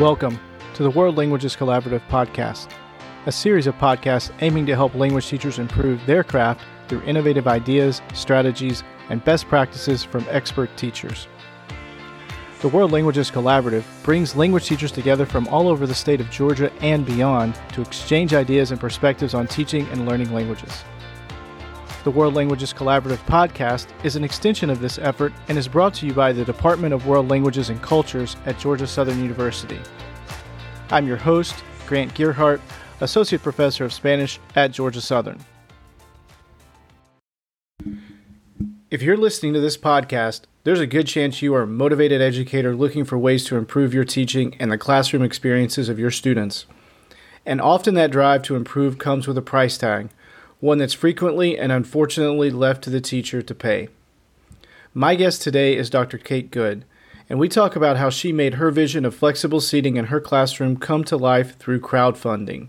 Welcome to the World Languages Collaborative podcast, a series of podcasts aiming to help language teachers improve their craft through innovative ideas, strategies, and best practices from expert teachers. The World Languages Collaborative brings language teachers together from all over the state of Georgia and beyond to exchange ideas and perspectives on teaching and learning languages. The World Languages Collaborative podcast is an extension of this effort and is brought to you by the Department of World Languages and Cultures at Georgia Southern University. I'm your host, Grant Gearhart, Associate Professor of Spanish at Georgia Southern. If you're listening to this podcast, there's a good chance you are a motivated educator looking for ways to improve your teaching and the classroom experiences of your students. And often that drive to improve comes with a price tag one that's frequently and unfortunately left to the teacher to pay. My guest today is Dr. Kate Good, and we talk about how she made her vision of flexible seating in her classroom come to life through crowdfunding.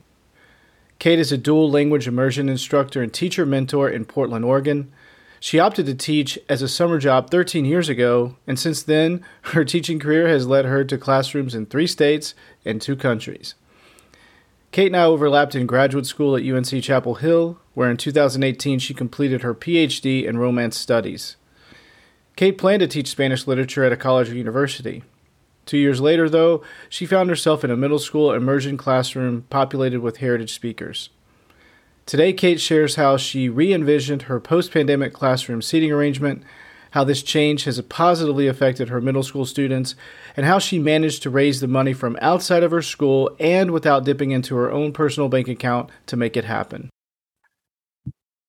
Kate is a dual language immersion instructor and teacher mentor in Portland, Oregon. She opted to teach as a summer job 13 years ago, and since then, her teaching career has led her to classrooms in three states and two countries. Kate and I overlapped in graduate school at UNC Chapel Hill, where in 2018 she completed her PhD in Romance Studies. Kate planned to teach Spanish literature at a college or university. Two years later, though, she found herself in a middle school immersion classroom populated with heritage speakers. Today, Kate shares how she re envisioned her post pandemic classroom seating arrangement how this change has positively affected her middle school students, and how she managed to raise the money from outside of her school and without dipping into her own personal bank account to make it happen.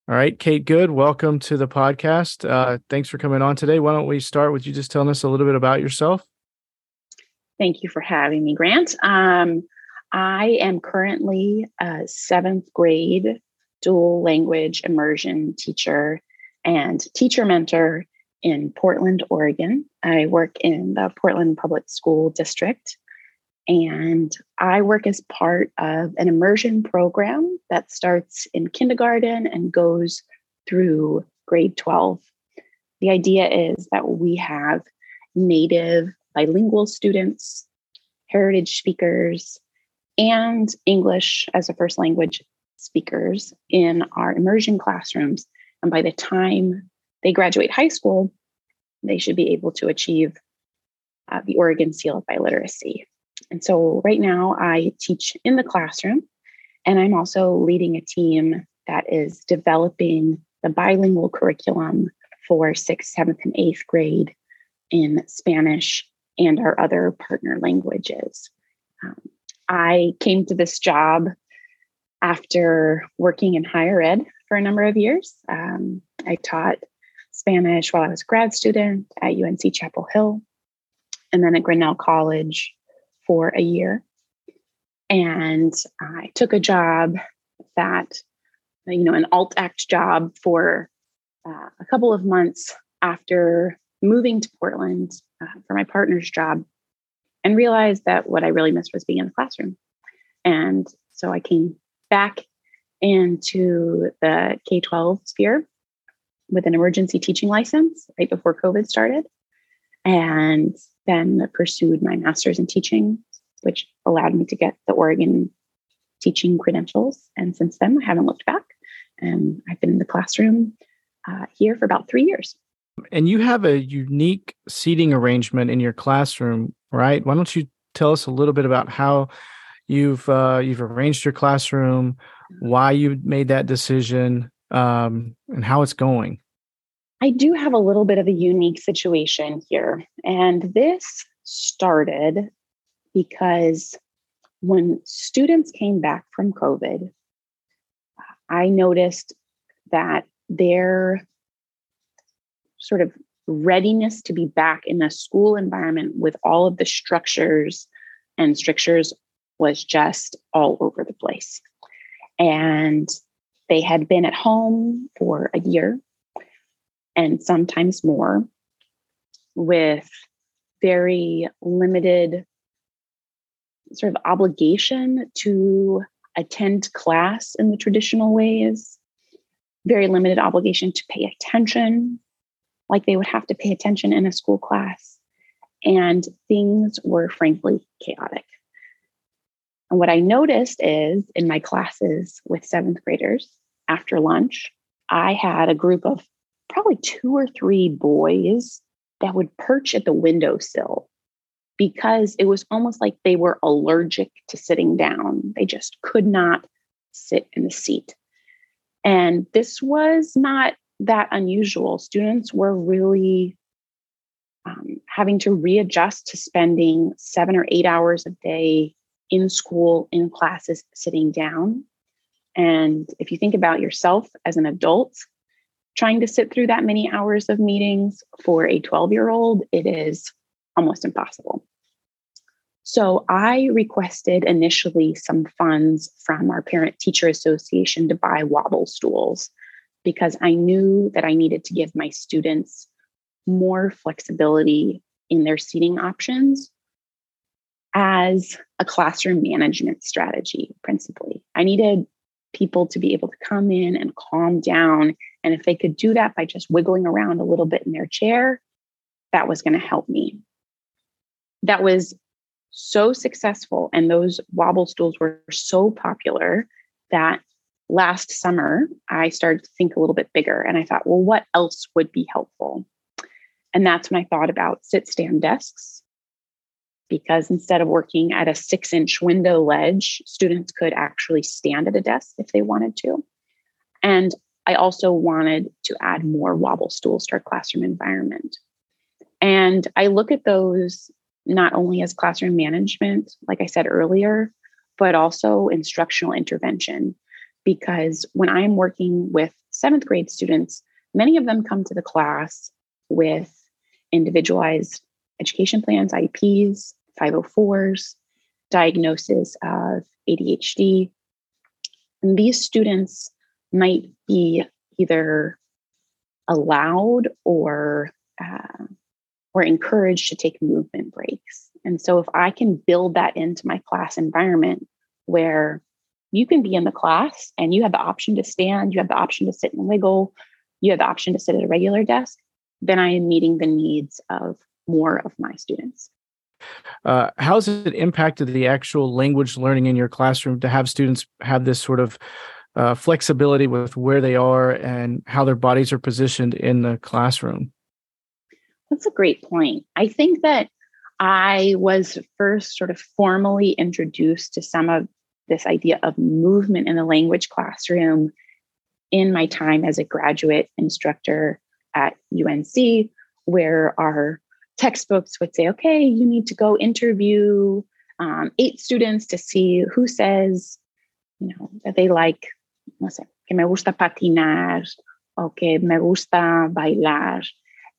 All right, Kate Good, welcome to the podcast. Uh, thanks for coming on today. Why don't we start with you just telling us a little bit about yourself? Thank you for having me, Grant. Um, I am currently a seventh grade dual language immersion teacher and teacher mentor in Portland, Oregon. I work in the Portland Public School District, and I work as part of an immersion program that starts in kindergarten and goes through grade 12. The idea is that we have native bilingual students, heritage speakers, and English as a first language speakers in our immersion classrooms. And by the time they graduate high school, they should be able to achieve uh, the Oregon Seal of Biliteracy. And so right now I teach in the classroom, and I'm also leading a team that is developing the bilingual curriculum for sixth, seventh, and eighth grade in Spanish and our other partner languages. Um, I came to this job after working in higher ed for a number of years. Um, I taught Spanish while I was a grad student at UNC Chapel Hill and then at Grinnell College for a year. And I took a job that, you know, an alt-ac job for uh, a couple of months after moving to Portland uh, for my partner's job and realized that what I really missed was being in the classroom. And so I came back into the K 12 sphere with an emergency teaching license right before COVID started, and then pursued my master's in teaching, which allowed me to get the Oregon teaching credentials. And since then, I haven't looked back. And I've been in the classroom uh, here for about three years. And you have a unique seating arrangement in your classroom, right? Why don't you tell us a little bit about how you've uh, you've arranged your classroom, why you made that decision, um, and how it's going. I do have a little bit of a unique situation here. And this started because when students came back from COVID, I noticed that their sort of readiness to be back in a school environment with all of the structures and strictures was just all over the place. And they had been at home for a year and sometimes more with very limited sort of obligation to attend class in the traditional ways, very limited obligation to pay attention like they would have to pay attention in a school class. And things were frankly chaotic. And what I noticed is in my classes with seventh graders after lunch, I had a group of probably two or three boys that would perch at the windowsill because it was almost like they were allergic to sitting down. They just could not sit in the seat. And this was not that unusual. Students were really um, having to readjust to spending seven or eight hours a day in school, in classes, sitting down. And if you think about yourself as an adult, trying to sit through that many hours of meetings for a 12 year old, it is almost impossible. So I requested initially some funds from our Parent Teacher Association to buy wobble stools because I knew that I needed to give my students more flexibility in their seating options as a classroom management strategy, principally. I needed people to be able to come in and calm down. And if they could do that by just wiggling around a little bit in their chair, that was going to help me. That was so successful, and those wobble stools were so popular that last summer I started to think a little bit bigger. And I thought, well, what else would be helpful? And that's when I thought about sit stand desks because instead of working at a six inch window ledge, students could actually stand at a desk if they wanted to. And I also wanted to add more wobble stools to our classroom environment. And I look at those not only as classroom management, like I said earlier, but also instructional intervention. Because when I'm working with seventh grade students, many of them come to the class with individualized education plans, IEPs, 504s, diagnosis of ADHD. And these students might be either allowed or uh, or encouraged to take movement breaks. And so if I can build that into my class environment where you can be in the class and you have the option to stand, you have the option to sit and wiggle, you have the option to sit at a regular desk, then I am meeting the needs of more of my students. Uh, how has it impacted the actual language learning in your classroom to have students have this sort of uh, flexibility with where they are and how their bodies are positioned in the classroom? That's a great point. I think that I was first sort of formally introduced to some of this idea of movement in the language classroom in my time as a graduate instructor at UNC, where our textbooks would say, okay, you need to go interview um, eight students to see who says, you know, that they like, no sé, que me gusta patinar, o que me gusta bailar.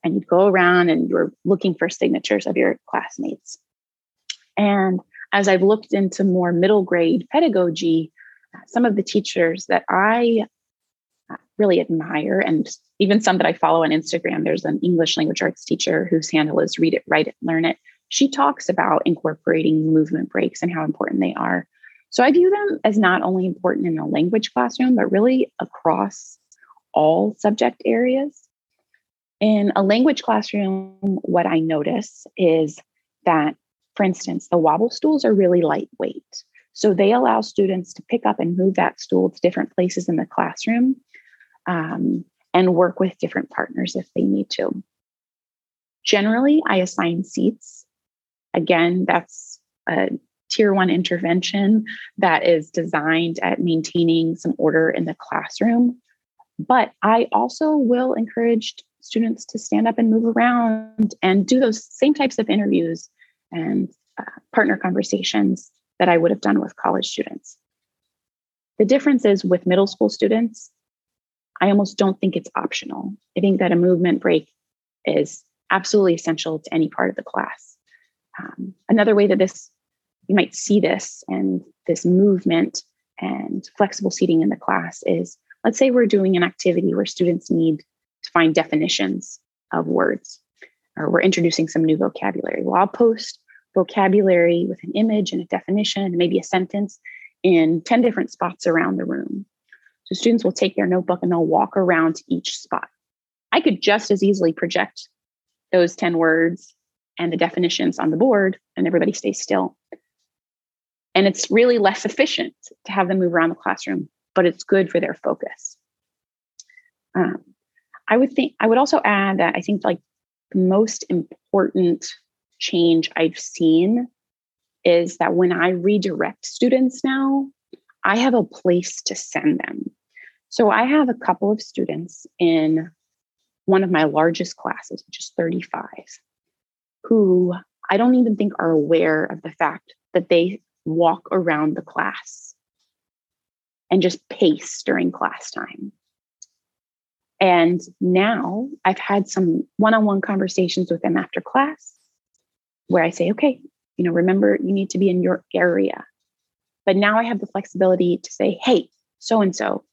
And you'd go around and you're looking for signatures of your classmates. And as I've looked into more middle grade pedagogy, some of the teachers that I uh, really admire and even some that I follow on Instagram. There's an English language arts teacher whose handle is Read It, Write It, Learn It. She talks about incorporating movement breaks and how important they are. So I view them as not only important in a language classroom, but really across all subject areas. In a language classroom, what I notice is that, for instance, the wobble stools are really lightweight. So they allow students to pick up and move that stool to different places in the classroom um, and work with different partners if they need to. Generally, I assign seats. Again, that's a tier one intervention that is designed at maintaining some order in the classroom. But I also will encourage students to stand up and move around and do those same types of interviews and uh, partner conversations that I would have done with college students. The difference is with middle school students, I almost don't think it's optional. I think that a movement break is absolutely essential to any part of the class. Um, another way that this you might see this and this movement and flexible seating in the class is let's say we're doing an activity where students need to find definitions of words or we're introducing some new vocabulary. Well, I'll post vocabulary with an image and a definition and maybe a sentence in 10 different spots around the room. So students will take their notebook and they'll walk around to each spot. I could just as easily project those 10 words and the definitions on the board and everybody stays still. And it's really less efficient to have them move around the classroom, but it's good for their focus. Um, I would think I would also add that I think like the most important change I've seen is that when I redirect students now, I have a place to send them. So I have a couple of students in one of my largest classes, which is 35, who I don't even think are aware of the fact that they walk around the class and just pace during class time. And now I've had some one on one conversations with them after class where I say, okay, you know, remember you need to be in your area. But now I have the flexibility to say, hey, so and so,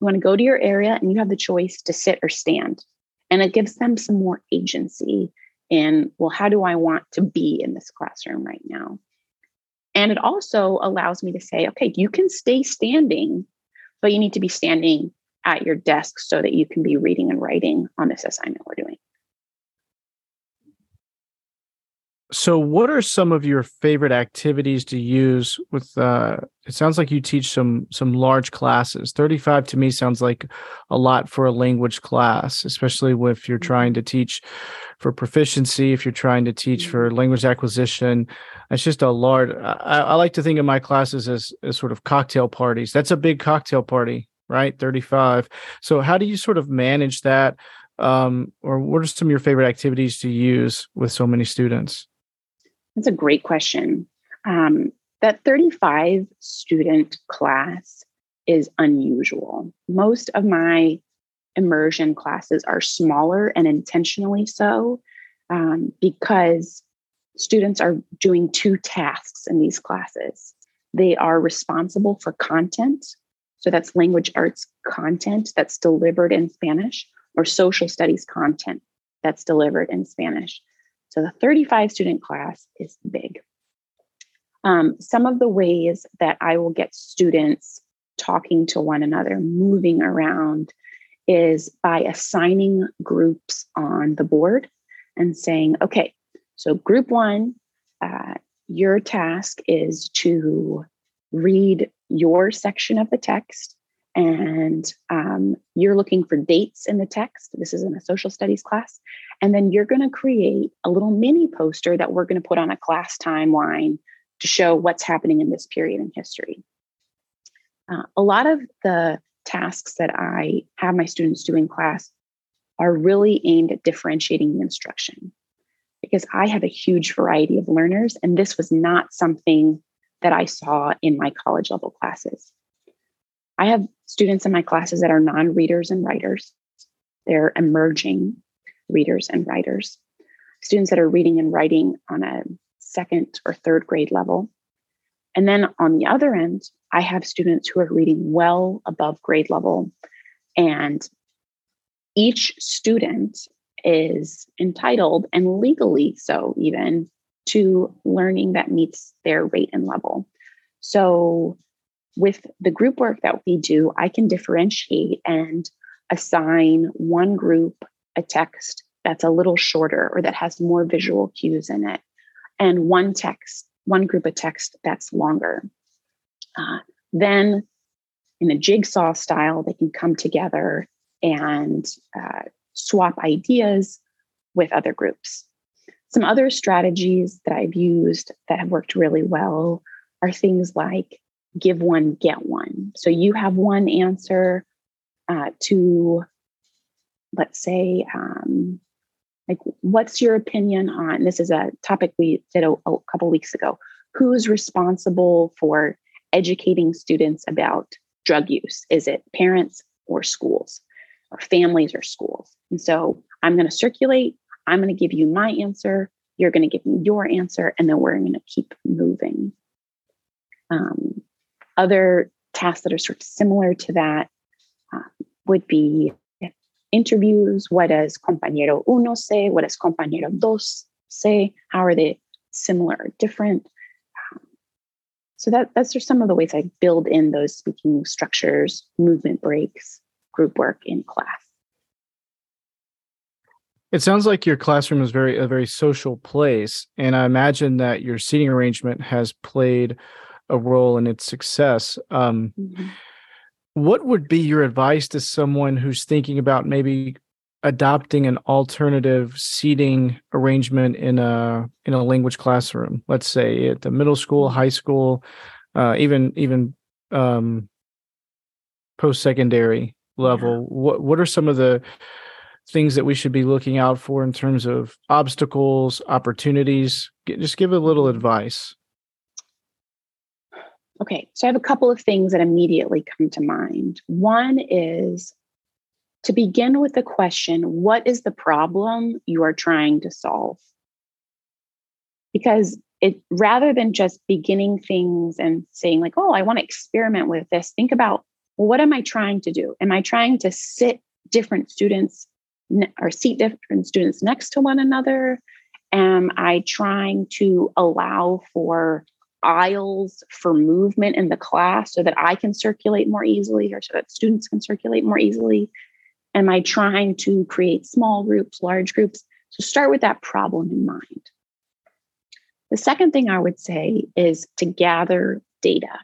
you want to go to your area and you have the choice to sit or stand. And it gives them some more agency in, well, how do I want to be in this classroom right now? And it also allows me to say, okay, you can stay standing, but you need to be standing at your desk so that you can be reading and writing on this assignment we're doing. So, what are some of your favorite activities to use with? Uh, it sounds like you teach some some large classes. Thirty five to me sounds like a lot for a language class, especially if you're trying to teach for proficiency. If you're trying to teach for mm-hmm. language acquisition, it's just a large. I, I like to think of my classes as as sort of cocktail parties. That's a big cocktail party, right? Thirty five. So, how do you sort of manage that? Um, or what are some of your favorite activities to use with so many students? That's a great question. Um, that 35 student class is unusual. Most of my immersion classes are smaller and intentionally so um, because students are doing two tasks in these classes. They are responsible for content, so that's language arts content that's delivered in Spanish, or social studies content that's delivered in Spanish. So the 35 student class is big. Um, some of the ways that I will get students talking to one another, moving around, is by assigning groups on the board and saying, okay, so group one, uh, your task is to read your section of the text and um, you're looking for dates in the text. This is in a social studies class. And then you're going to create a little mini poster that we're going to put on a class timeline to show what's happening in this period in history. Uh, a lot of the tasks that I have my students do in class are really aimed at differentiating the instruction because I have a huge variety of learners, and this was not something that I saw in my college level classes. I have students in my classes that are non readers and writers, they're emerging readers and writers, students that are reading and writing on a second or third grade level. And then on the other end, I have students who are reading well above grade level. And each student is entitled, and legally so, even to learning that meets their rate and level. So, with the group work that we do, I can differentiate and assign one group a text that's a little shorter or that has more visual cues in it, and one text, one group of text that's longer. Uh, then, in a jigsaw style, they can come together and uh, swap ideas with other groups. Some other strategies that I've used that have worked really well are things like give one, get one. So you have one answer uh, to, let's say, um, like, what's your opinion on this? Is a topic we did a, a couple weeks ago. Who's responsible for educating students about drug use? Is it parents or schools, or families or schools? And so I'm going to circulate. I'm going to give you my answer. You're going to give me your answer, and then we're going to keep moving. Um, other tasks that are sort of similar to that uh, would be interviews. What does compañero uno say? What does compañero dos say? How are they similar or different? Um, so that that's just some of the ways I build in those speaking structures, movement breaks, group work in class. It sounds like your classroom is very a very social place, and I imagine that your seating arrangement has played a role in its success. Um, mm-hmm. What would be your advice to someone who's thinking about maybe adopting an alternative seating arrangement in a in a language classroom? Let's say at the middle school, high school, uh, even even um, post secondary level. Yeah. What what are some of the things that we should be looking out for in terms of obstacles, opportunities? Just give a little advice. Okay, so I have a couple of things that immediately come to mind. One is to begin with the question what is the problem you are trying to solve? Because it rather than just beginning things and saying, like, oh, I want to experiment with this, think about well, what am I trying to do? Am I trying to sit different students or seat different students next to one another? Am I trying to allow for aisles for movement in the class so that I can circulate more easily or so that students can circulate more easily? Am I trying to create small groups, large groups? So start with that problem in mind. The second thing I would say is to gather data.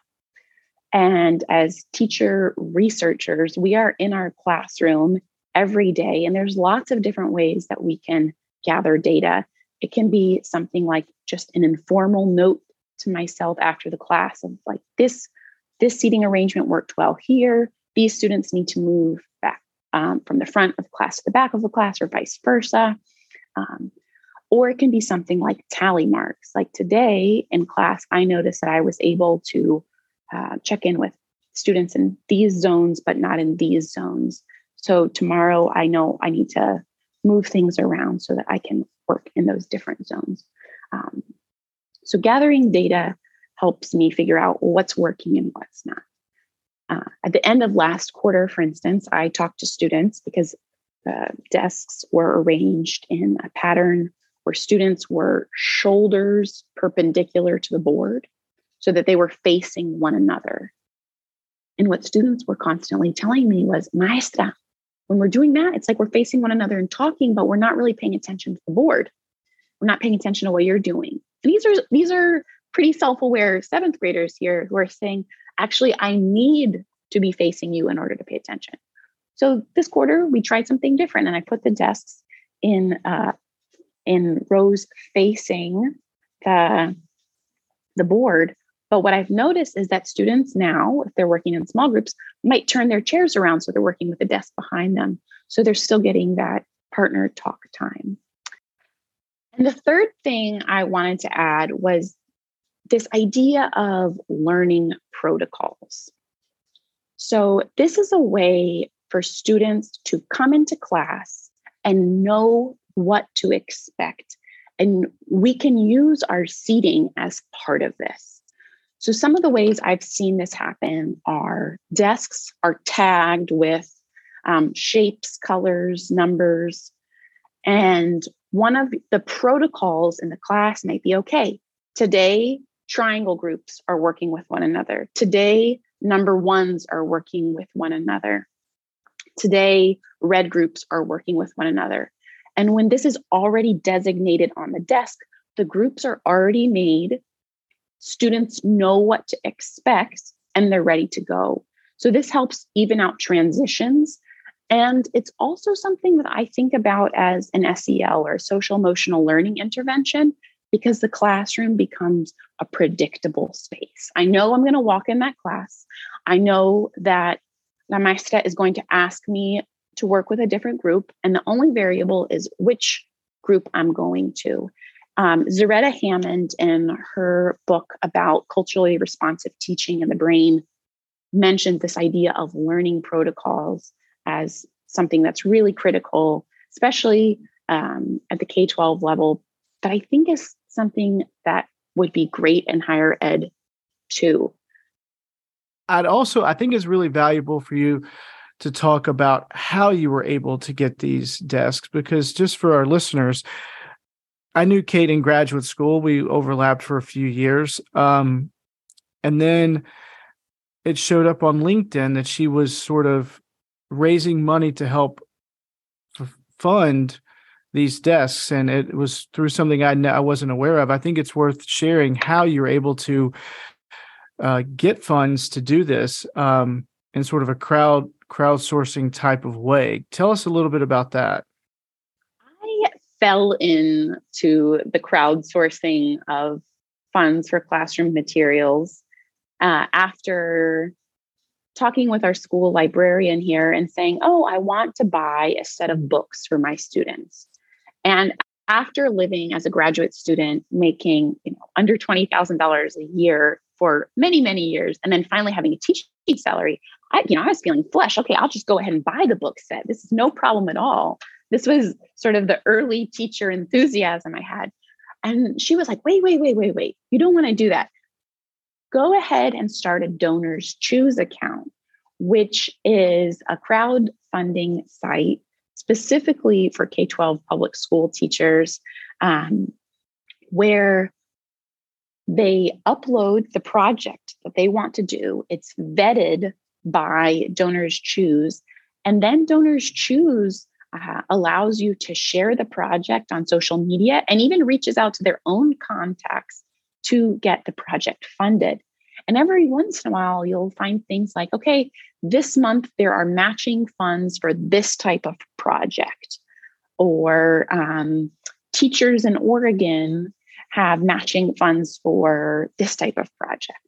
And as teacher researchers, we are in our classroom every day. And there's lots of different ways that we can gather data. It can be something like just an informal note to myself after the class of like this this seating arrangement worked well here. These students need to move back um, from the front of class to the back of the class, or vice versa. Um, or it can be something like tally marks. Like today in class, I noticed that I was able to uh, check in with students in these zones, but not in these zones. So tomorrow I know I need to move things around so that I can work in those different zones. Um, so gathering data helps me figure out what's working and what's not. Uh, at the end of last quarter, for instance, I talked to students because uh, desks were arranged in a pattern where students were shoulders perpendicular to the board so that they were facing one another. And what students were constantly telling me was, Maestra, when we're doing that, it's like we're facing one another and talking, but we're not really paying attention to the board. We're not paying attention to what you're doing. These are these are pretty self-aware seventh graders here who are saying, actually, I need to be facing you in order to pay attention. So this quarter, we tried something different, and I put the desks in uh, in rows facing the the board but what I've noticed is that students now, if they're working in small groups, might turn their chairs around so they're working with a desk behind them. So they're still getting that partner talk time. And the third thing I wanted to add was this idea of learning protocols. So, this is a way for students to come into class and know what to expect. And we can use our seating as part of this. So, some of the ways I've seen this happen are desks are tagged with um, shapes, colors, numbers. And one of the protocols in the class might be okay, today, triangle groups are working with one another. Today, number ones are working with one another. Today, red groups are working with one another. And when this is already designated on the desk, the groups are already made students know what to expect and they're ready to go. So this helps even out transitions. And it's also something that I think about as an SEL or social emotional learning intervention because the classroom becomes a predictable space. I know I'm going to walk in that class. I know that my Maestra is going to ask me to work with a different group, and the only variable is which group I'm going to. Um, Zaretta Hammond, in her book about culturally responsive teaching in the brain, mentioned this idea of learning protocols as something that's really critical, especially um, at the K 12 level, that I think is something that would be great in higher ed too. I'd also, I think it's really valuable for you to talk about how you were able to get these desks because just for our listeners, I knew Kate in graduate school. We overlapped for a few years. Um, and then it showed up on LinkedIn that she was sort of raising money to help f- fund these desks. And it was through something I, wasn't aware of. I think it's worth sharing how you're able to uh, get funds to do this um, in sort of a crowd crowdsourcing type of way. Tell us a little bit about that. I fell into the crowdsourcing of funds for classroom materials uh, after talking with our school librarian here and saying, Oh, I want to buy a set of books for my students. And after living as a graduate student, making you know under twenty thousand dollars a year for many many years, and then finally having a teaching salary, I you know I was feeling flesh. Okay, I'll just go ahead and buy the book set. This is no problem at all. This was sort of the early teacher enthusiasm I had, and she was like, "Wait, wait, wait, wait, wait! You don't want to do that. Go ahead and start a donors choose account, which is a crowdfunding site specifically for K 12 public school teachers, um, where they upload the project that they want to do. It's vetted by Donors Choose. And then Donors Choose uh, allows you to share the project on social media and even reaches out to their own contacts to get the project funded. And every once in a while, you'll find things like, okay, this month there are matching funds for this type of project, or um, teachers in Oregon have matching funds for this type of project.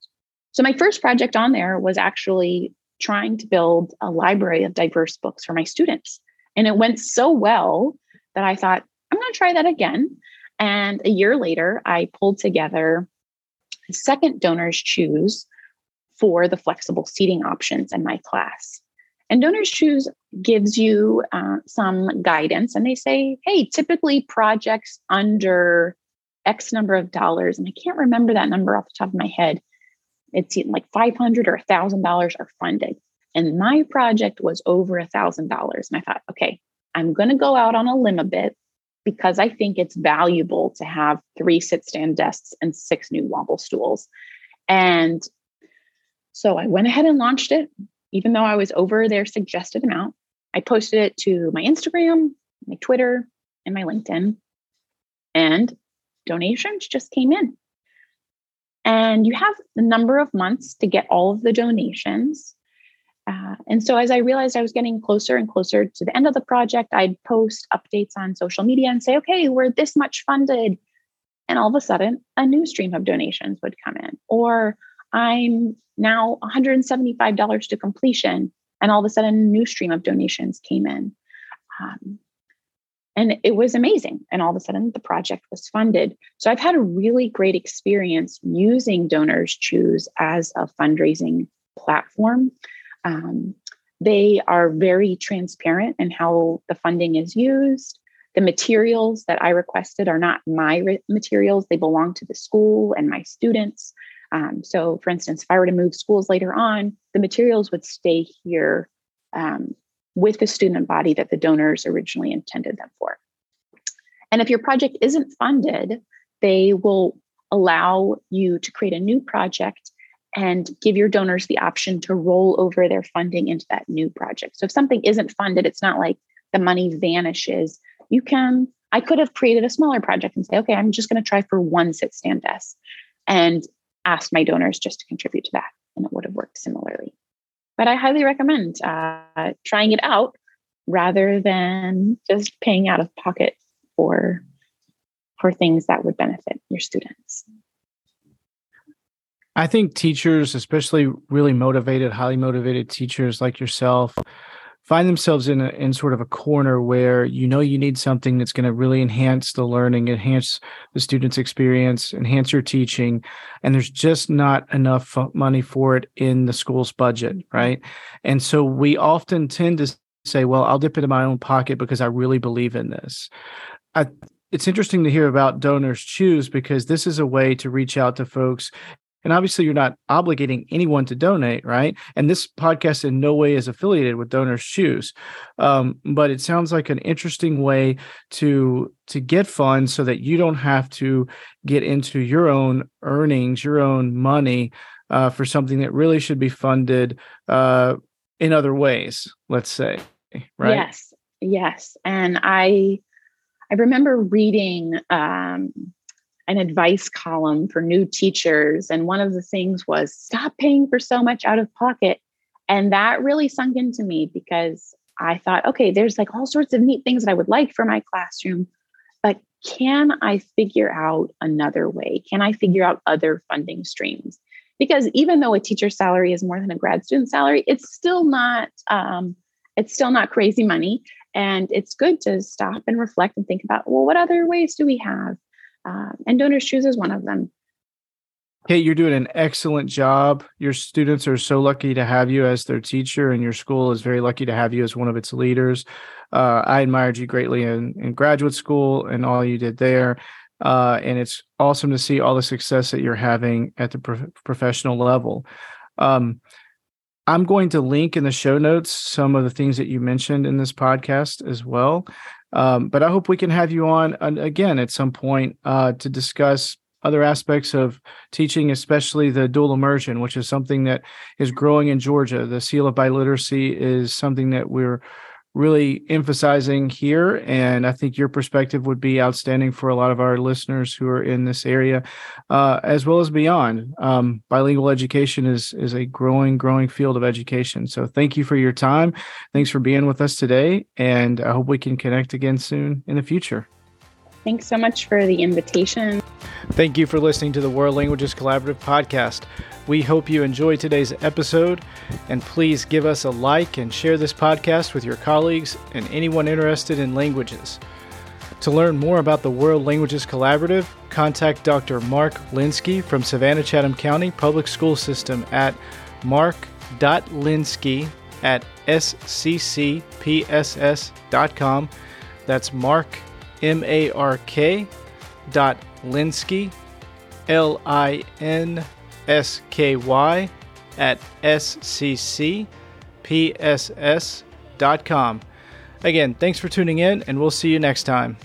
So, my first project on there was actually trying to build a library of diverse books for my students. And it went so well that I thought, I'm going to try that again. And a year later, I pulled together second donors choose for the flexible seating options in my class. And Donors Choose gives you uh, some guidance, and they say, hey, typically projects under X number of dollars, and I can't remember that number off the top of my head. It's like 500 or $1,000 are funded. And my project was over $1,000. And I thought, okay, I'm going to go out on a limb a bit because I think it's valuable to have three sit stand desks and six new wobble stools. And so I went ahead and launched it, even though I was over their suggested amount. I posted it to my Instagram, my Twitter, and my LinkedIn. And donations just came in. And you have a number of months to get all of the donations. Uh, and so as I realized I was getting closer and closer to the end of the project, I'd post updates on social media and say, okay, we're this much funded. And all of a sudden, a new stream of donations would come in. Or I'm now $175 to completion. And all of a sudden, a new stream of donations came in. Um, and it was amazing. And all of a sudden, the project was funded. So I've had a really great experience using Donors Choose as a fundraising platform. Um, they are very transparent in how the funding is used. The materials that I requested are not my re- materials, they belong to the school and my students. Um, so, for instance, if I were to move schools later on, the materials would stay here um, with the student body that the donors originally intended them for. And if your project isn't funded, they will allow you to create a new project and give your donors the option to roll over their funding into that new project. So if something isn't funded, it's not like the money vanishes. You can, I could have created a smaller project and say, okay, I'm just going to try for one sit stand desk and asked my donors just to contribute to that. And it would have worked similarly. But I highly recommend uh, trying it out rather than just paying out of pocket for for things that would benefit your students. I think teachers, especially really motivated, highly motivated teachers like yourself, find themselves in a, in sort of a corner where you know you need something that's going to really enhance the learning, enhance the student's experience, enhance your teaching, and there's just not enough money for it in the school's budget, right? And so we often tend to say, "Well, I'll dip into my own pocket because I really believe in this." I, it's interesting to hear about donors choose because this is a way to reach out to folks and obviously, you're not obligating anyone to donate, right? And this podcast in no way is affiliated with Donors Choose, um, but it sounds like an interesting way to to get funds so that you don't have to get into your own earnings, your own money uh, for something that really should be funded uh, in other ways. Let's say, right? Yes, yes, and I I remember reading. Um, an advice column for new teachers. And one of the things was stop paying for so much out of pocket. And that really sunk into me because I thought, okay, there's like all sorts of neat things that I would like for my classroom, but can I figure out another way? Can I figure out other funding streams? Because even though a teacher's salary is more than a grad student salary, it's still not um, it's still not crazy money, and it's good to stop and reflect and think about well, what other ways do we have? Uh, and DonorsChoose is one of them. Kate, you're doing an excellent job. Your students are so lucky to have you as their teacher, and your school is very lucky to have you as one of its leaders. Uh, I admired you greatly in, in, graduate school and all you did there. Uh, and it's awesome to see all the success that you're having at the pro- professional level. Um, I'm going to link in the show notes some of the things that you mentioned in this podcast as well. Um, but I hope we can have you on again at some point uh, to discuss other aspects of teaching, especially the dual immersion, which is something that is growing in Georgia. The seal of biliteracy is something that we're really emphasizing here. And I think your perspective would be outstanding for a lot of our listeners who are in this area, uh, as well as beyond. Um, bilingual education is is a growing, growing field of education. So thank you for your time. Thanks for being with us today. And I hope we can connect again soon in the future. Thanks so much for the invitation. Thank you for listening to the World Languages Collaborative podcast. We hope you enjoyed today's episode, and please give us a like and share this podcast with your colleagues and anyone interested in languages. To learn more about the World Languages Collaborative, contact Dr. Mark Linsky from Savannah Chatham County Public School System at mark.linsky at sccpss.com. That's Mark, M A R K, dot Linsky, L I N S K Y, at sccpss.com. Again, thanks for tuning in, and we'll see you next time.